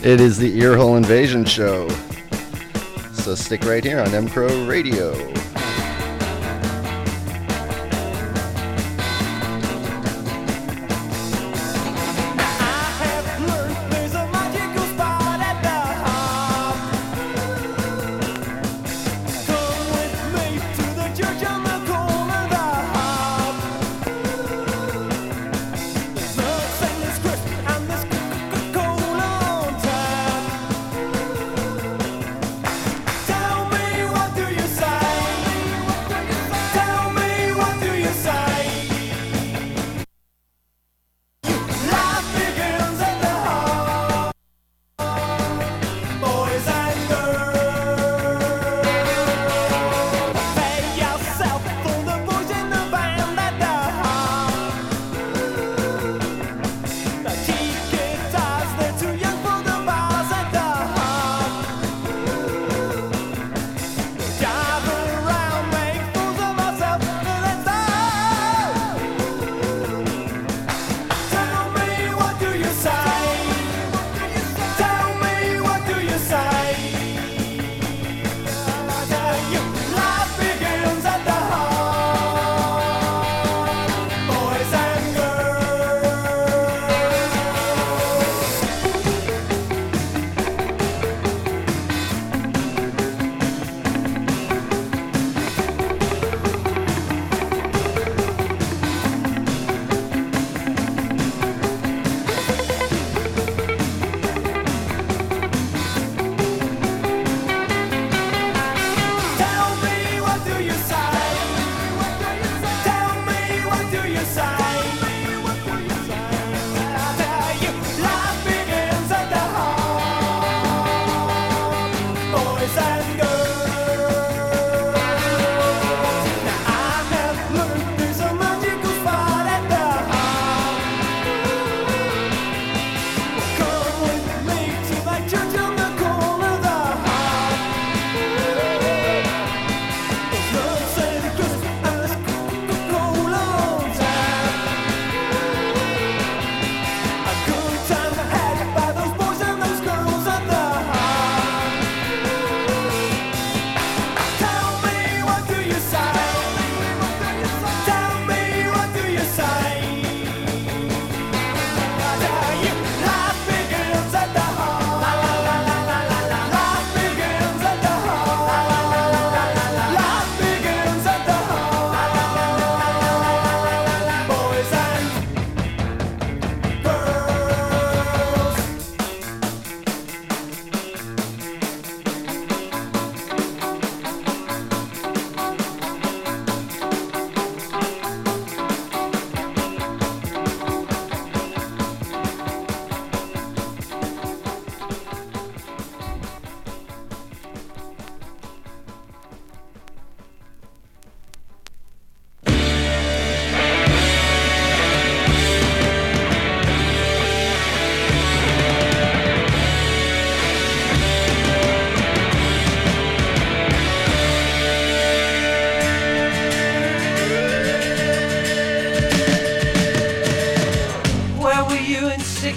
It is the Earhole Invasion Show. So stick right here on M Crow Radio.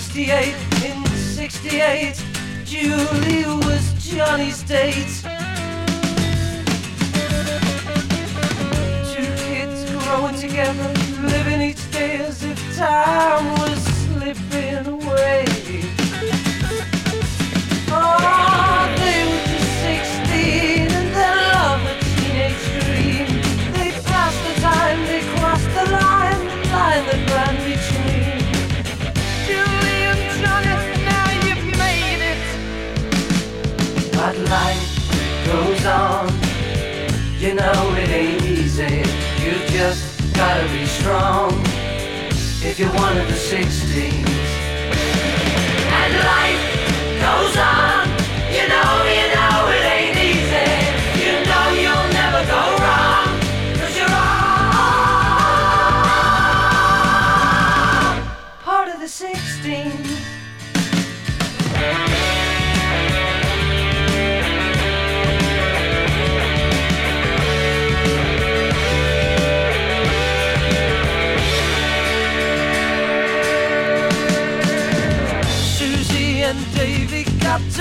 68, in 68, Julie was Johnny's date. Two kids growing together, living each day as if time was slipping away. gotta be strong if you're one of the 16s. And life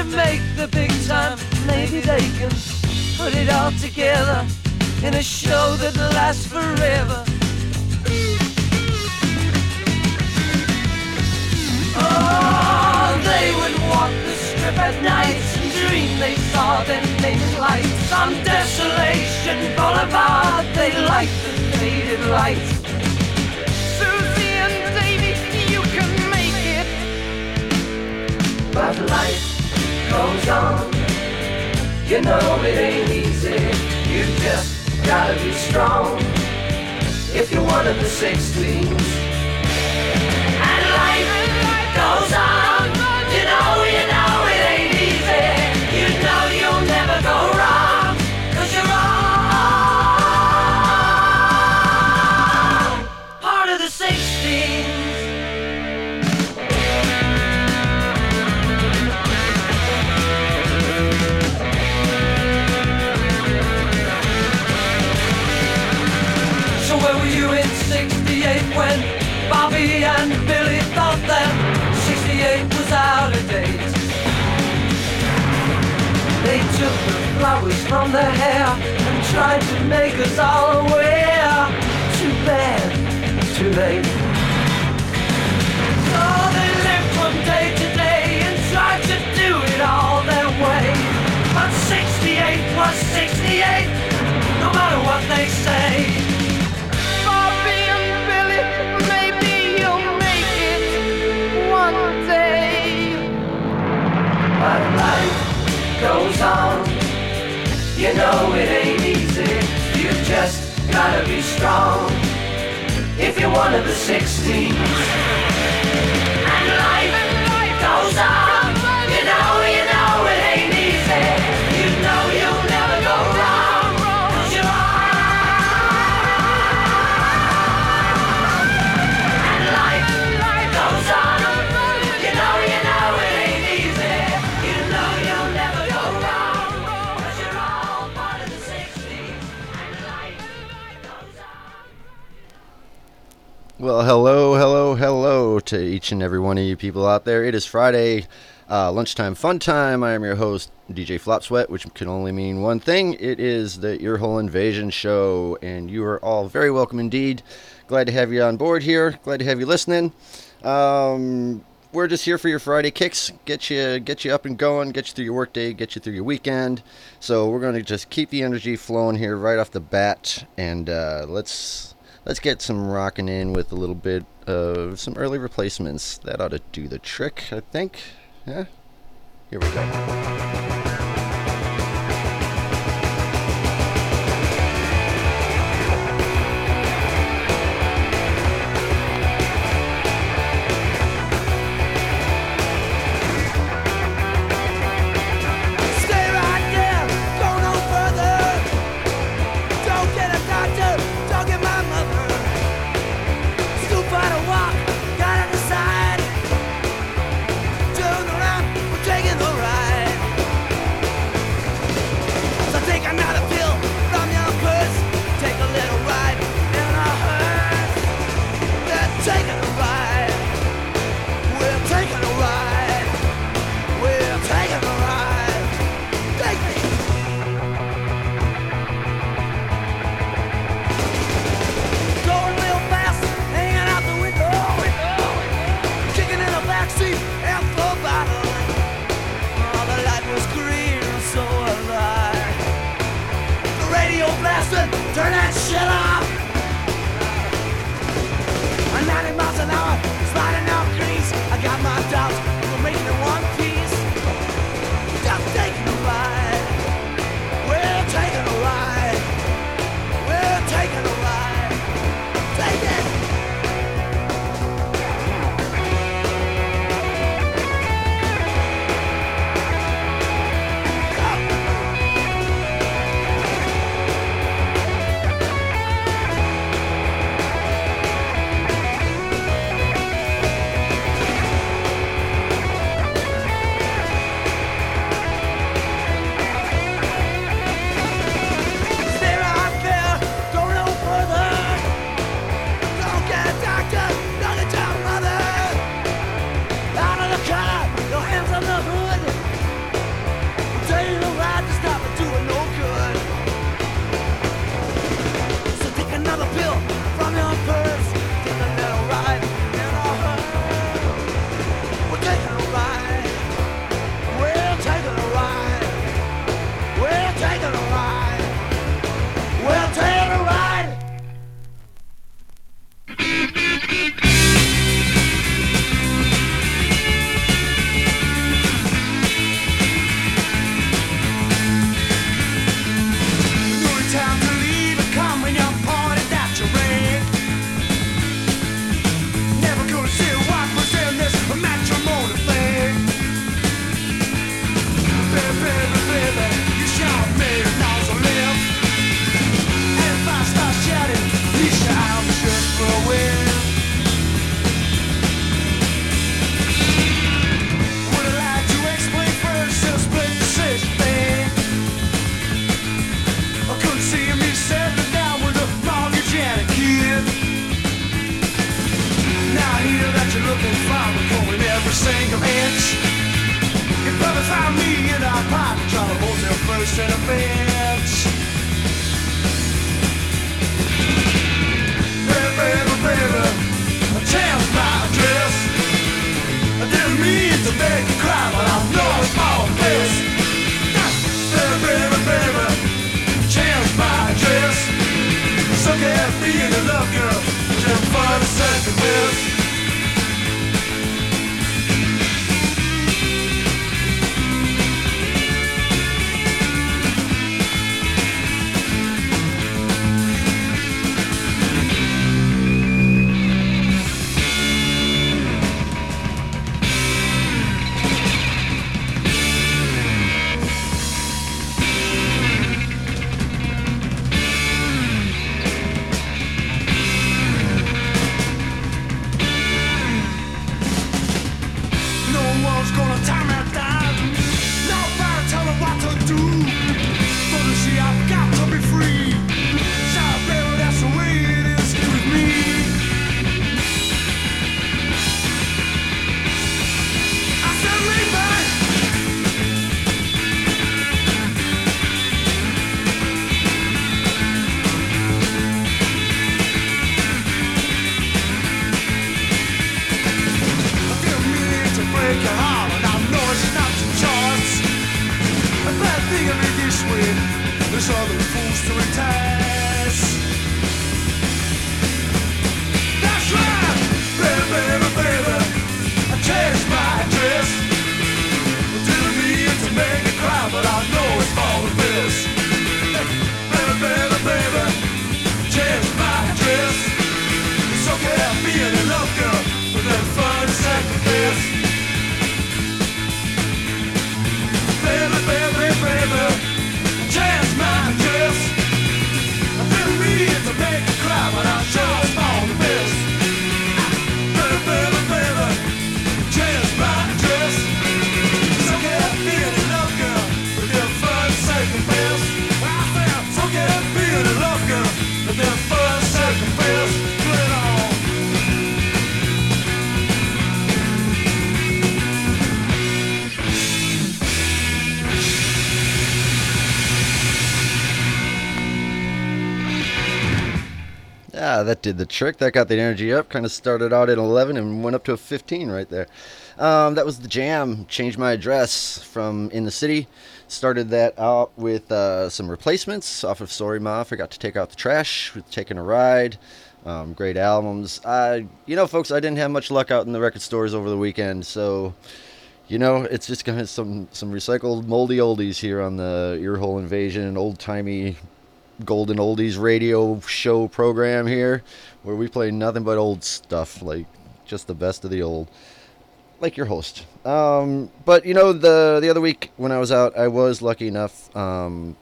to make the big time. Maybe they can put it all together in a show that lasts forever. Oh, they would walk the strip at night and dream they saw their naming lights on Desolation Boulevard. They liked the faded lights You know it ain't easy. You just gotta be strong. If you're one of the 16s. And life goes on. When Bobby and Billy thought that 68 was out of date? They took the flowers from their hair and tried to make us all aware. Too bad, too late. So they lived from day to day and tried to do it all their way. But 68 was 68, no matter what they say. Goes on. You know it ain't easy. You just gotta be strong. If you're one of the 16s. Well, hello, hello, hello to each and every one of you people out there. It is Friday, uh, lunchtime fun time. I am your host, DJ Flop Sweat, which can only mean one thing. It is the Earhole Invasion Show, and you are all very welcome indeed. Glad to have you on board here. Glad to have you listening. Um, we're just here for your Friday kicks, get you get you up and going, get you through your workday, get you through your weekend. So we're going to just keep the energy flowing here right off the bat, and uh, let's let's get some rocking in with a little bit of some early replacements. That ought to do the trick, I think. Yeah. Here we go. Hurricanes fire recording every single inch. Me in our pocket, to hold first in a. Baby, baby, baby, change my address. I didn't mean to make you cry, but I know it's all this. Baby, baby, baby, change my address. So can't be in love girl, just for the second best. That did the trick. That got the energy up. Kind of started out at 11 and went up to a 15 right there. Um, that was the jam. Changed my address from in the city. Started that out with uh, some replacements off of Sorry Ma. Forgot to take out the trash with taking a ride. Um, great albums. I, you know, folks, I didn't have much luck out in the record stores over the weekend, so you know, it's just kind of some some recycled moldy oldies here on the Earhole Invasion, old timey golden oldies radio show program here, where we play nothing but old stuff, like just the best of the old, like your host. Um, but you know, the the other week when I was out, I was lucky enough um,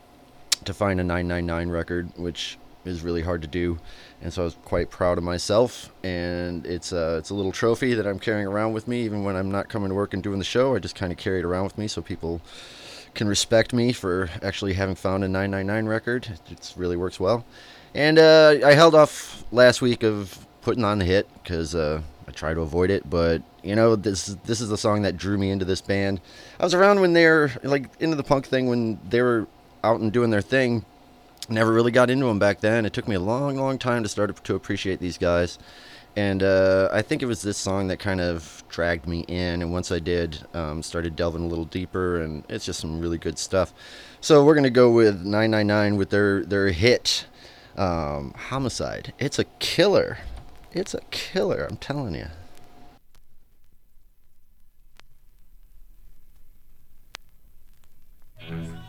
to find a 999 record, which is really hard to do, and so I was quite proud of myself. And it's a it's a little trophy that I'm carrying around with me, even when I'm not coming to work and doing the show. I just kind of carry it around with me so people can respect me for actually having found a 999 record. It really works well. And uh, I held off last week of putting on the hit because uh, I try to avoid it. But you know, this this is the song that drew me into this band. I was around when they're like into the punk thing when they were out and doing their thing. Never really got into them back then. It took me a long, long time to start to appreciate these guys. And uh, I think it was this song that kind of dragged me in. And once I did, um, started delving a little deeper, and it's just some really good stuff. So we're gonna go with 999 with their their hit, um, "Homicide." It's a killer. It's a killer. I'm telling you. Homicide!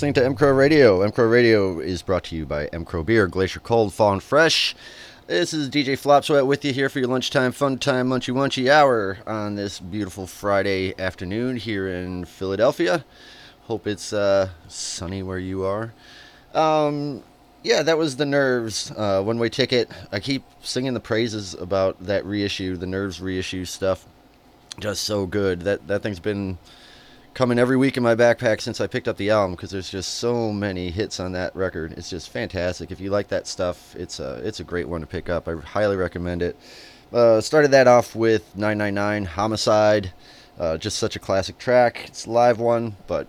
Listening to MCrow Radio. MCrow Radio is brought to you by MCrow Beer, Glacier Cold, Fall and Fresh. This is DJ Flopsweat with you here for your lunchtime fun time munchy munchy hour on this beautiful Friday afternoon here in Philadelphia. Hope it's uh, sunny where you are. Um, yeah, that was the Nerves uh, one way ticket. I keep singing the praises about that reissue, the Nerves reissue stuff. Just so good. That that thing's been coming every week in my backpack since I picked up the album because there's just so many hits on that record. It's just fantastic. If you like that stuff, it's a it's a great one to pick up. I highly recommend it. Uh, started that off with 999 Homicide. Uh, just such a classic track. It's a live one, but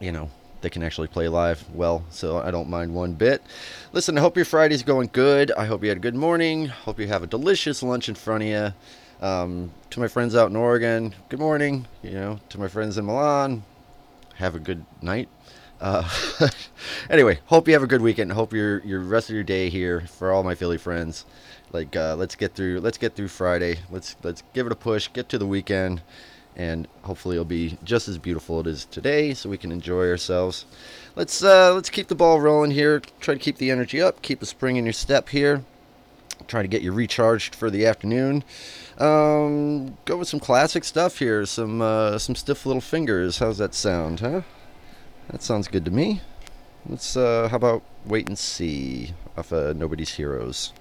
you know they can actually play live well, so I don't mind one bit. Listen, I hope your Friday's going good. I hope you had a good morning. Hope you have a delicious lunch in front of you. Um, to my friends out in Oregon, good morning. You know, to my friends in Milan, have a good night. Uh, anyway, hope you have a good weekend. Hope your your rest of your day here for all my Philly friends. Like, uh, let's get through. Let's get through Friday. Let's let's give it a push. Get to the weekend, and hopefully it'll be just as beautiful as it is today, so we can enjoy ourselves. Let's uh, let's keep the ball rolling here. Try to keep the energy up. Keep a spring in your step here. Try to get you recharged for the afternoon. Um, go with some classic stuff here. Some uh, some stiff little fingers. How's that sound, huh? That sounds good to me. Let's uh, how about wait and see off uh, Nobody's Heroes.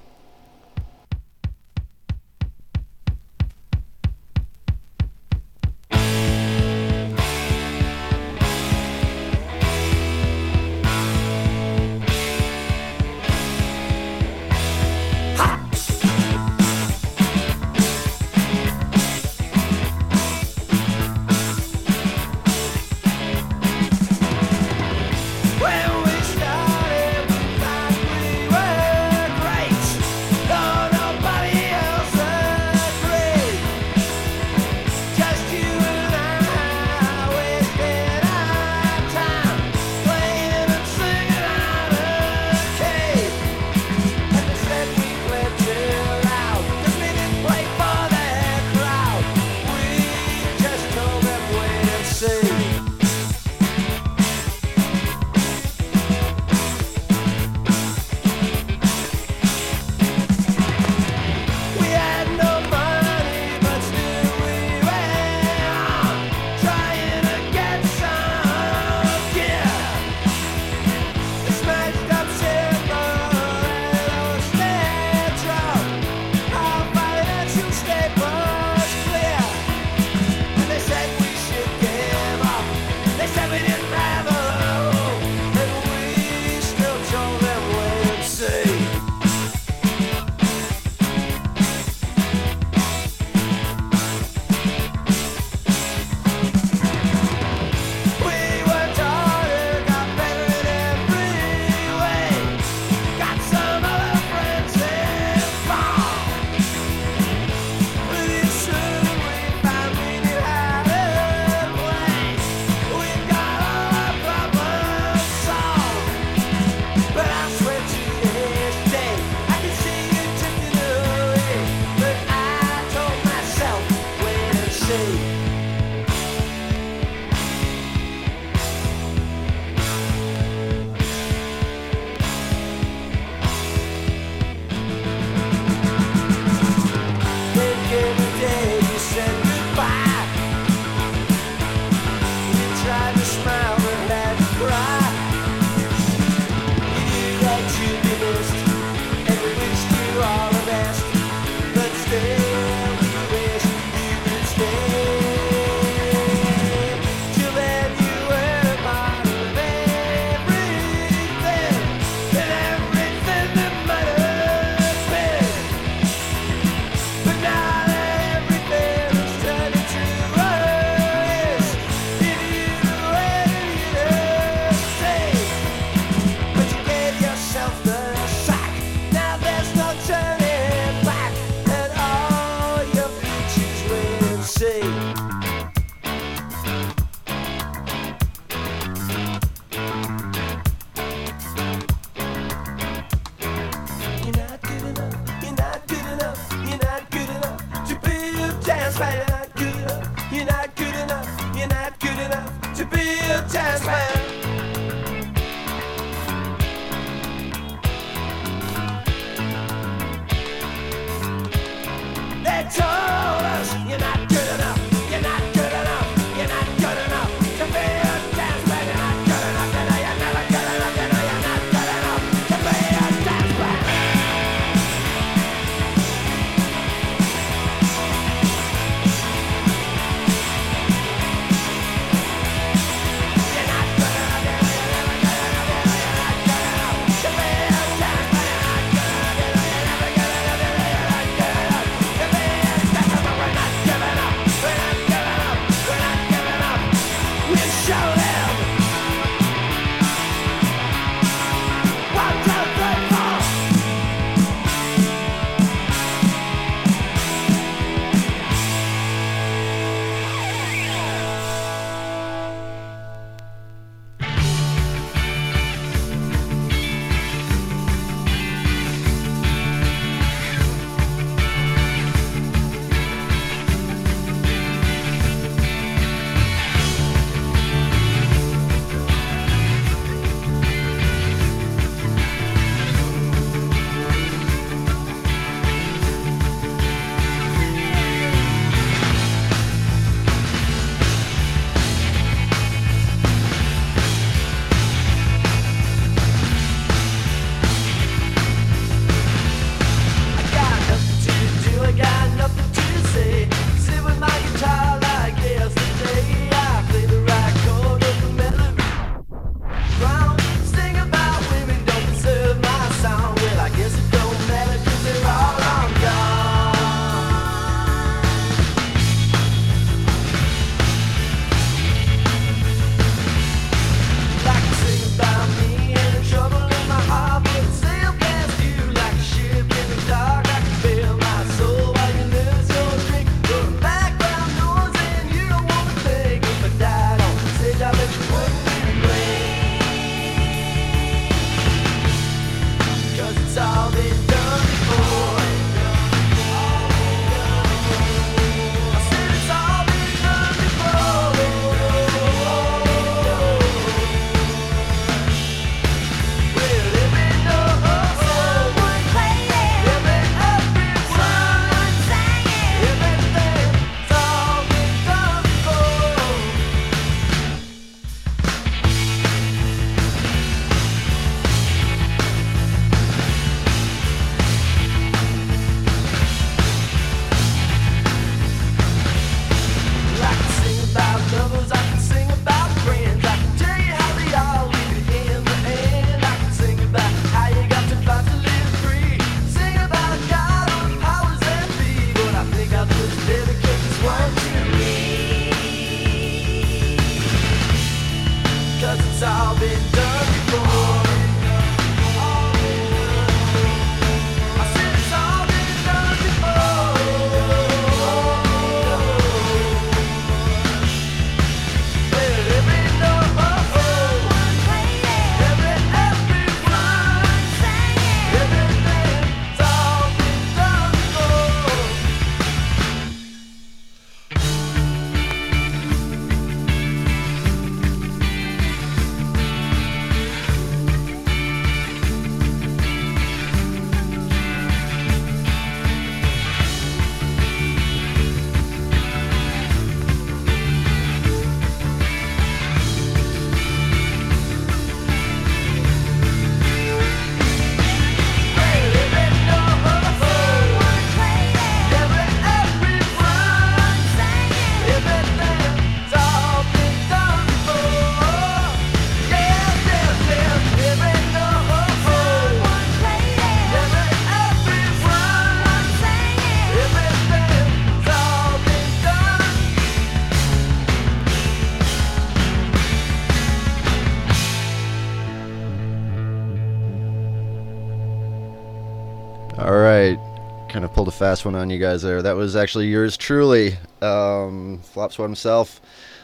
Fast one on you guys there. That was actually yours truly, um, himself.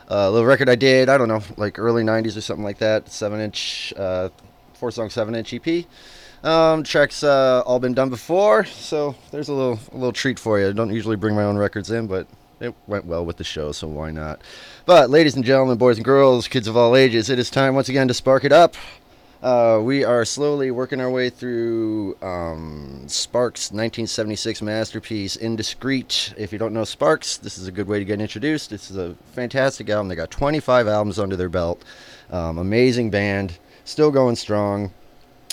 Uh, little record I did, I don't know, like early 90s or something like that. Seven inch, uh, four song, seven inch EP. Um, tracks uh, all been done before, so there's a little a little treat for you. I don't usually bring my own records in, but it went well with the show, so why not? But ladies and gentlemen, boys and girls, kids of all ages, it is time once again to spark it up. Uh, we are slowly working our way through um, Sparks' 1976 masterpiece, Indiscreet. If you don't know Sparks, this is a good way to get introduced. This is a fantastic album. They got 25 albums under their belt. Um, amazing band, still going strong.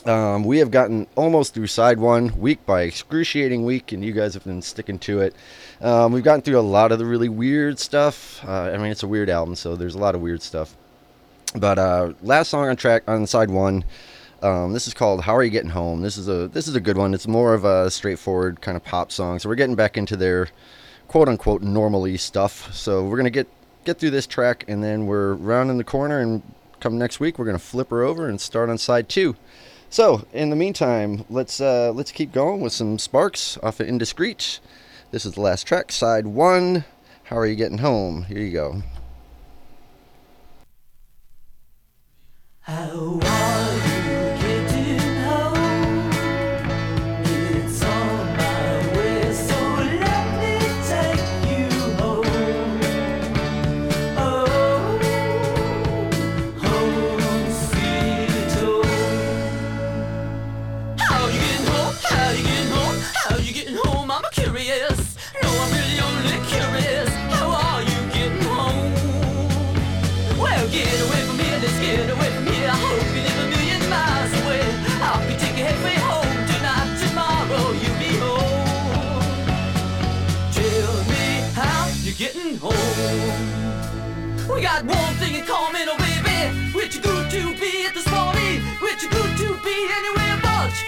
Um, we have gotten almost through side one, week by excruciating week, and you guys have been sticking to it. Um, we've gotten through a lot of the really weird stuff. Uh, I mean, it's a weird album, so there's a lot of weird stuff. But uh, last song on track on side one, um, this is called "How Are You Getting Home." This is a this is a good one. It's more of a straightforward kind of pop song. So we're getting back into their quote unquote normally stuff. So we're gonna get get through this track, and then we're rounding the corner, and come next week we're gonna flip her over and start on side two. So in the meantime, let's uh, let's keep going with some sparks off of Indiscreet. This is the last track, side one. How are you getting home? Here you go. How are you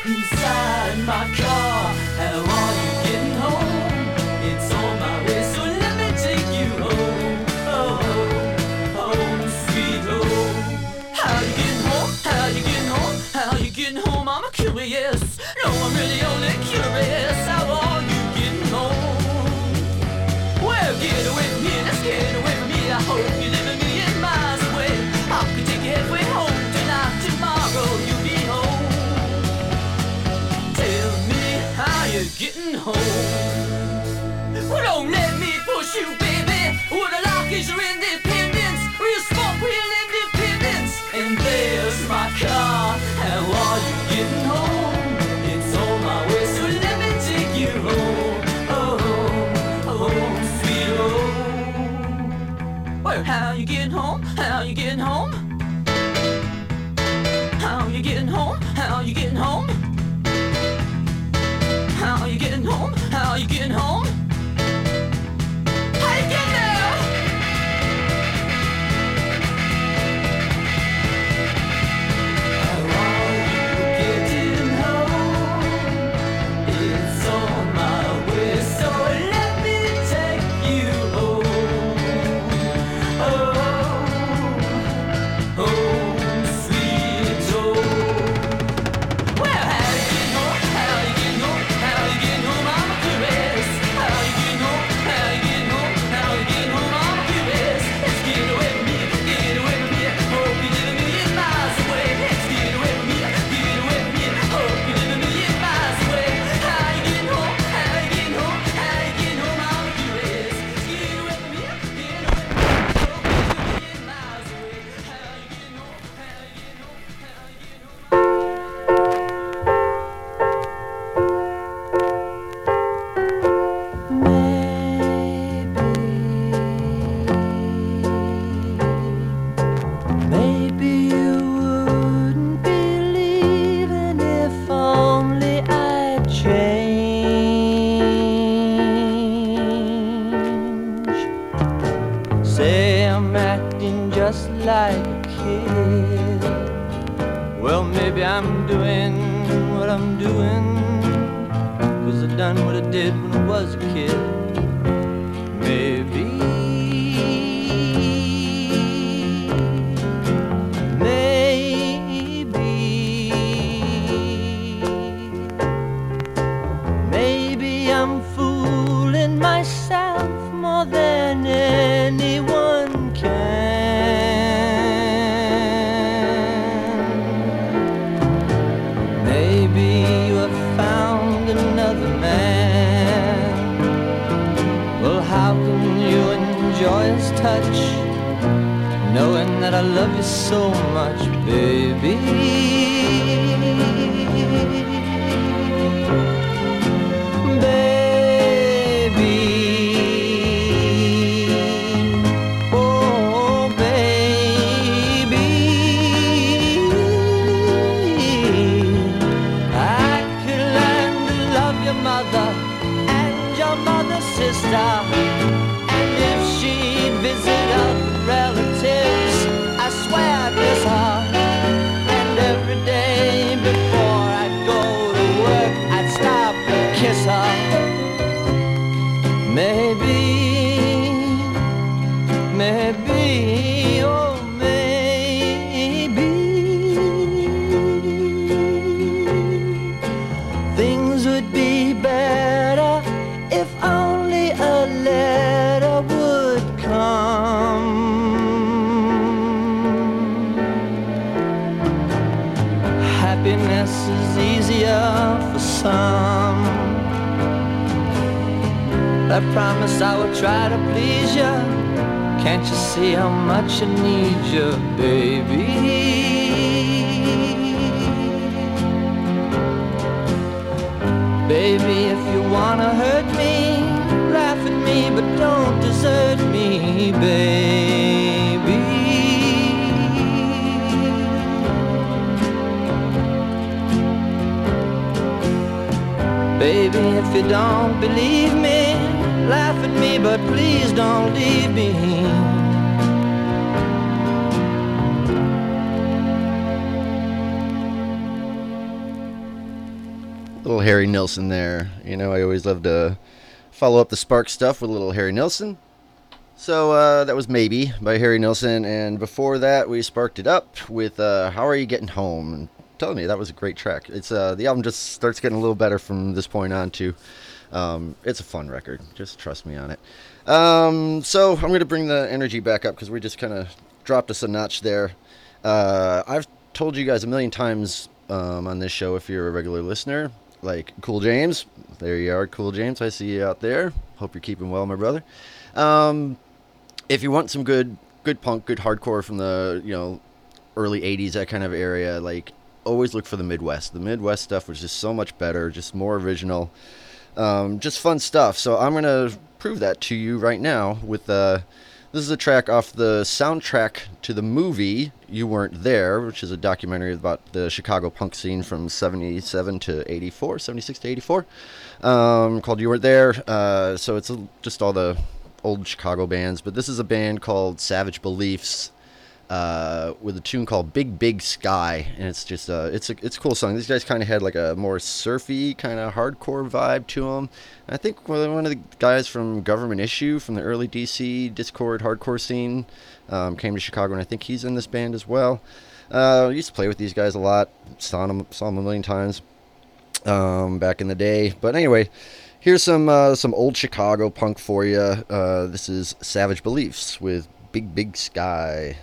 inside my car. Are you How you getting home? How you getting home? How you getting home? I will try to please you. Can't you see how much I need you, baby? Baby, if you wanna hurt me, laugh at me, but don't desert me, baby. Baby, if you don't believe me, laugh at me, but please don't leave me. Little Harry Nilsson there. You know, I always love to follow up the Spark stuff with little Harry Nilsson. So uh, that was Maybe by Harry Nilsson, and before that we sparked it up with uh, How Are You Getting Home? And telling me that was a great track. It's uh, the album just starts getting a little better from this point on too. Um, it's a fun record. Just trust me on it. Um, so I'm gonna bring the energy back up because we just kind of dropped us a notch there. Uh, I've told you guys a million times um, on this show if you're a regular listener. Like Cool James, there you are, Cool James. I see you out there. Hope you're keeping well, my brother. Um, if you want some good, good punk, good hardcore from the you know early '80s, that kind of area, like always look for the Midwest. The Midwest stuff was just so much better, just more original, um, just fun stuff. So I'm gonna prove that to you right now with uh, this is a track off the soundtrack to the movie You Weren't There, which is a documentary about the Chicago punk scene from 77 to 84, 76 to 84, um, called You Weren't There. Uh, so it's a, just all the old Chicago bands, but this is a band called Savage Beliefs uh, with a tune called Big Big Sky, and it's just uh, it's a it's a cool song. These guys kind of had like a more surfy kind of hardcore vibe to them. I think one of the guys from Government Issue from the early DC Dischord hardcore scene um, came to Chicago, and I think he's in this band as well. Uh, I used to play with these guys a lot. Saw them saw them a million times um, back in the day. But anyway, here's some uh, some old Chicago punk for you. Uh, this is Savage Beliefs with. Big, big sky.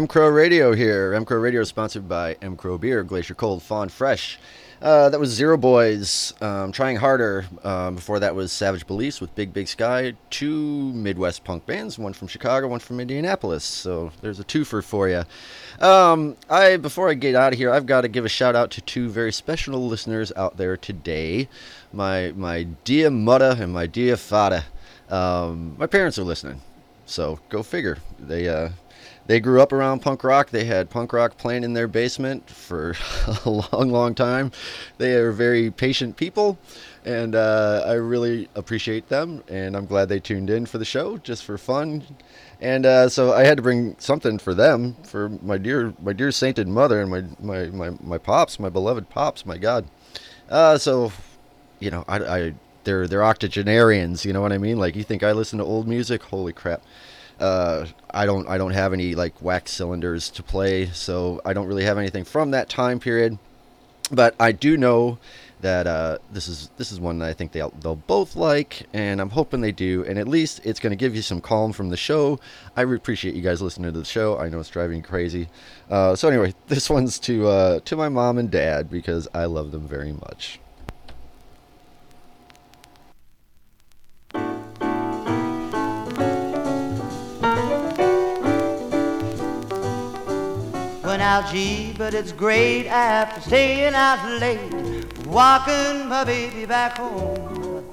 M Crow Radio here. M Crow Radio is sponsored by M Crow Beer, Glacier Cold, Fawn Fresh. Uh, that was Zero Boys, um, trying harder. Um, before that was Savage Beliefs with Big Big Sky. Two Midwest punk bands, one from Chicago, one from Indianapolis. So there's a twofer for you. Um, I before I get out of here, I've got to give a shout out to two very special listeners out there today. My my dear mother and my dear father. Um, my parents are listening, so go figure. They uh, they grew up around punk rock. They had punk rock playing in their basement for a long, long time. They are very patient people, and uh, I really appreciate them. And I'm glad they tuned in for the show just for fun. And uh, so I had to bring something for them, for my dear, my dear sainted mother and my my my, my pops, my beloved pops. My God. Uh, so, you know, I, I they're they're octogenarians. You know what I mean? Like you think I listen to old music? Holy crap! Uh, I don't I don't have any like wax cylinders to play, so I don't really have anything from that time period. But I do know that uh, this is this is one that I think they'll they'll both like, and I'm hoping they do. And at least it's going to give you some calm from the show. I re- appreciate you guys listening to the show. I know it's driving you crazy. Uh, so anyway, this one's to uh, to my mom and dad because I love them very much. Out, gee, but it's great after staying out late, walking my baby back home.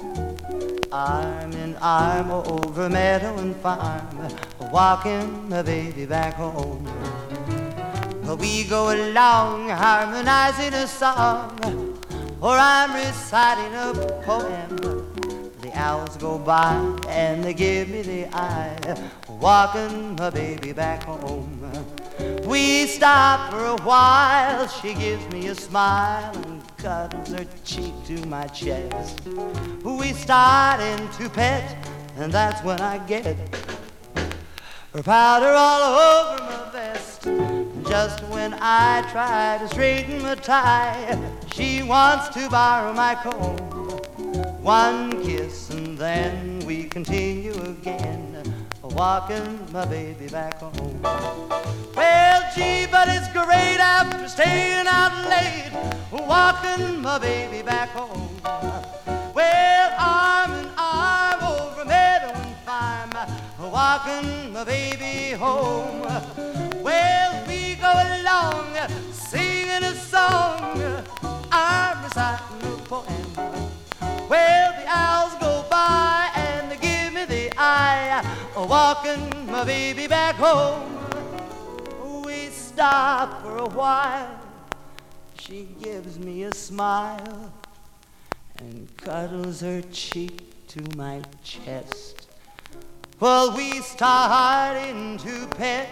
Arm in arm over meadow and farm, walking my baby back home. We go along harmonizing a song, or I'm reciting a poem. The hours go by and they give me the eye, walking my baby back home. We stop for a while, she gives me a smile and cuddles her cheek to my chest. We start into pet, and that's when I get her powder all over my vest. Just when I try to straighten my tie, she wants to borrow my comb. One kiss and then we continue again, walking my baby back home. Well, gee, but it's great after staying out late, walking my baby back home. Well, arm in arm over meadow and farm, walking my baby home. Well, we go along singing a song, I'm reciting a poem. Well, the hours go walking my baby back home. We stop for a while, she gives me a smile and cuddles her cheek to my chest. Well, we start into pet,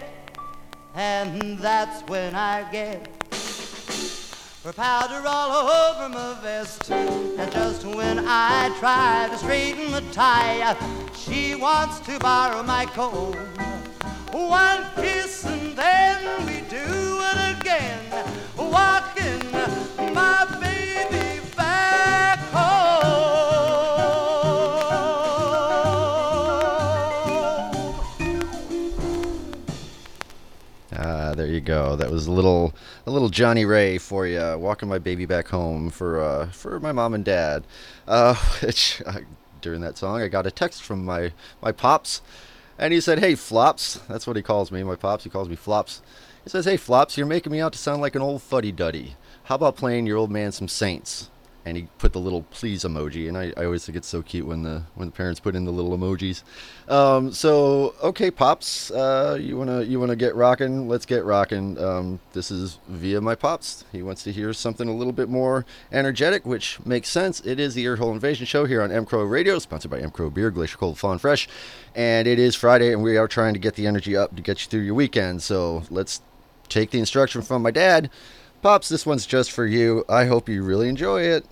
and that's when I get her powder all over my vest. And just when I try to straighten the tie, she wants to borrow my comb. One kiss and then we That was a little a little Johnnie Ray for you, walking my baby back home for uh, for my mom and dad. Uh, which uh, during that song, I got a text from my my pops, and he said, "Hey, flops." That's what he calls me. My pops. He calls me flops. He says, "Hey, flops, you're making me out to sound like an old fuddy duddy. How about playing your old man some Saints?" And he put the little please emoji and I, I always think it's so cute when the when the parents put in the little emojis. Um, so okay pops uh, you want to you want to get rocking let's get rocking um, this is via my pops. He wants to hear something a little bit more energetic which makes sense. It is the earhole invasion show here on mcrow radio sponsored by mcrow beer glacier cold fawn fresh. And it is friday and we are trying to get the energy up to get you through your weekend. So let's take the instruction from my dad Pops, this one's just for you. I hope you really enjoy it.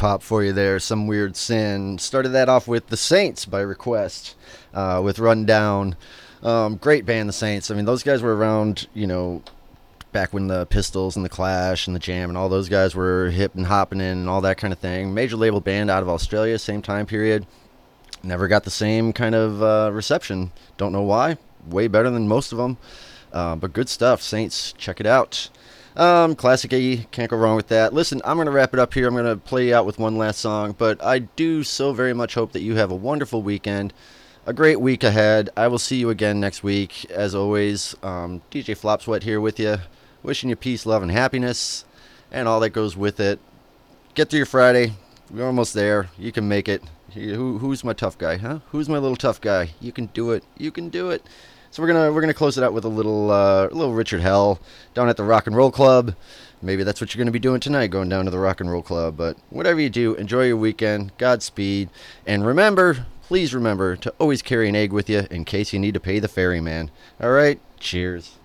Pop for you there. Some Weird Sin. Started that off with The Saints by request uh, with Rundown. Um, great band, The Saints. I mean, those guys were around, you know, back when the Pistols and the Clash and the Jam and all those guys were hip and hopping in and all that kind of thing. Major label band out of Australia, same time period. Never got the same kind of uh, reception. Don't know why. Way better than most of them. Uh, but good stuff. Saints, check it out. Um, classic A, can't go wrong with that. Listen, I'm going to wrap it up here. I'm going to play out with one last song, but I do so very much hope that you have a wonderful weekend, a great week ahead. I will see you again next week. As always, um, DJ Flop Sweat here with you, wishing you peace, love, and happiness, and all that goes with it. Get through your Friday. We're almost there. You can make it. Who, who's my tough guy, huh? Who's my little tough guy? You can do it. You can do it. So we're gonna we're gonna close it out with a little uh, little Richard Hell down at the Rock and Roll Club. Maybe that's what you're gonna be doing tonight, going down to the Rock and Roll Club. But whatever you do, enjoy your weekend. Godspeed, and remember, please remember to always carry an egg with you in case you need to pay the ferryman. All right, cheers.